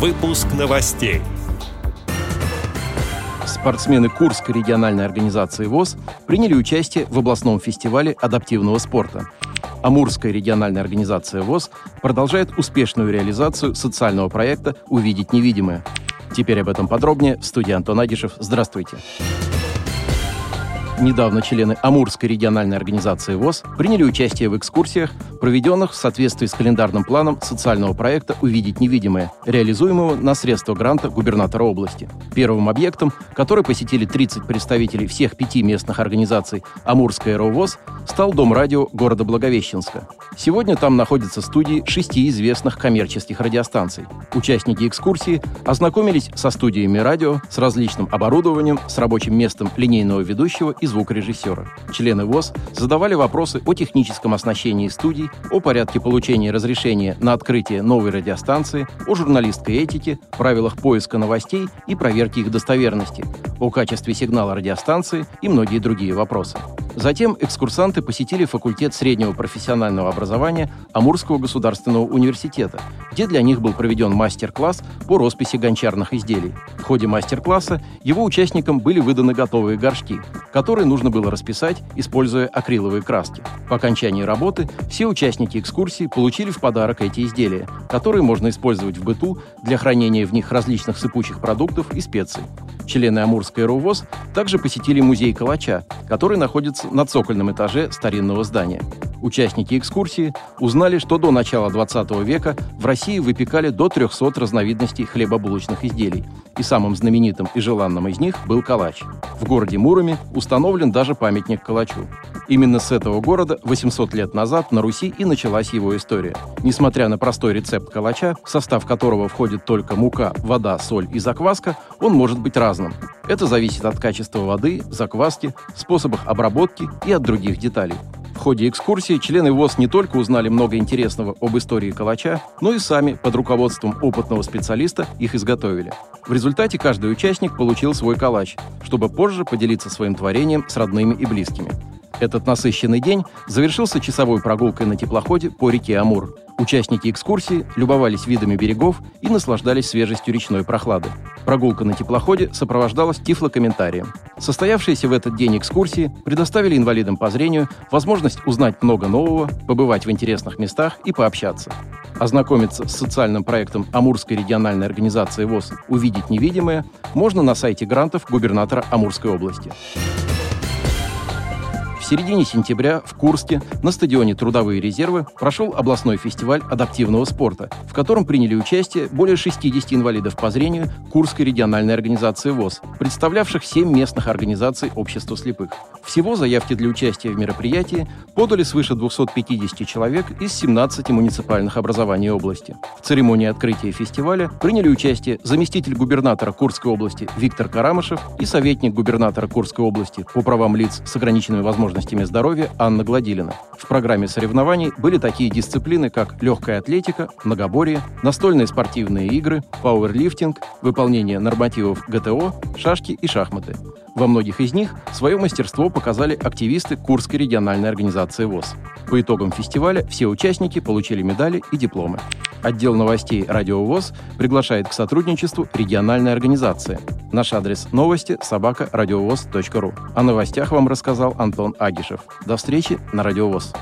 Выпуск новостей. Спортсмены Курской региональной организации ВОЗ приняли участие в областном фестивале адаптивного спорта. Амурская региональная организация ВОЗ продолжает успешную реализацию социального проекта «Увидеть невидимое». Теперь об этом подробнее. В студии Антон Агишев. Здравствуйте. Здравствуйте. Недавно члены Амурской региональной организации ВОЗ приняли участие в экскурсиях, проведенных в соответствии с календарным планом социального проекта «Увидеть невидимое», реализуемого на средства гранта губернатора области. Первым объектом, который посетили 30 представителей всех пяти местных организаций Амурская РОВОЗ, стал Дом радио города Благовещенска. Сегодня там находятся студии шести известных коммерческих радиостанций. Участники экскурсии ознакомились со студиями радио, с различным оборудованием, с рабочим местом линейного ведущего и звукорежиссера. Члены ВОЗ задавали вопросы о техническом оснащении студий, о порядке получения разрешения на открытие новой радиостанции, о журналистской этике, правилах поиска новостей и проверки их достоверности, о качестве сигнала радиостанции и многие другие вопросы. Затем экскурсанты посетили факультет среднего профессионального образования Амурского государственного университета, где для них был проведен мастер-класс по росписи гончарных изделий. В ходе мастер-класса его участникам были выданы готовые горшки, которые нужно было расписать, используя акриловые краски. По окончании работы все участники экскурсии получили в подарок эти изделия, которые можно использовать в быту для хранения в них различных сыпучих продуктов и специй. Члены Амурской РУВОЗ также посетили музей Калача, который находится на цокольном этаже старинного здания. Участники экскурсии узнали, что до начала 20 века в России выпекали до 300 разновидностей хлебобулочных изделий, и самым знаменитым и желанным из них был калач. В городе Муроме установлен даже памятник калачу. Именно с этого города 800 лет назад на Руси и началась его история. Несмотря на простой рецепт калача, в состав которого входит только мука, вода, соль и закваска, он может быть разным. Это зависит от качества воды, закваски, способах обработки и от других деталей. В ходе экскурсии члены ВОЗ не только узнали много интересного об истории калача, но и сами под руководством опытного специалиста их изготовили. В результате каждый участник получил свой калач, чтобы позже поделиться своим творением с родными и близкими. Этот насыщенный день завершился часовой прогулкой на теплоходе по реке Амур. Участники экскурсии любовались видами берегов и наслаждались свежестью речной прохлады. Прогулка на теплоходе сопровождалась тифлокомментарием. Состоявшиеся в этот день экскурсии предоставили инвалидам по зрению возможность узнать много нового, побывать в интересных местах и пообщаться. Ознакомиться с социальным проектом Амурской региональной организации ВОЗ «Увидеть невидимое» можно на сайте грантов губернатора Амурской области середине сентября в Курске на стадионе «Трудовые резервы» прошел областной фестиваль адаптивного спорта, в котором приняли участие более 60 инвалидов по зрению Курской региональной организации ВОЗ, представлявших 7 местных организаций общества слепых. Всего заявки для участия в мероприятии подали свыше 250 человек из 17 муниципальных образований области. В церемонии открытия фестиваля приняли участие заместитель губернатора Курской области Виктор Карамышев и советник губернатора Курской области по правам лиц с ограниченными возможностями особенностями здоровья Анна Гладилина. В программе соревнований были такие дисциплины, как легкая атлетика, многоборье, настольные спортивные игры, пауэрлифтинг, выполнение нормативов ГТО, шашки и шахматы. Во многих из них свое мастерство показали активисты Курской региональной организации ВОЗ. По итогам фестиваля все участники получили медали и дипломы. Отдел новостей «Радио ВОЗ» приглашает к сотрудничеству региональной организации. Наш адрес новости – собака радиовоз.ру. О новостях вам рассказал Антон Агишев. До встречи на «Радио ВОЗ».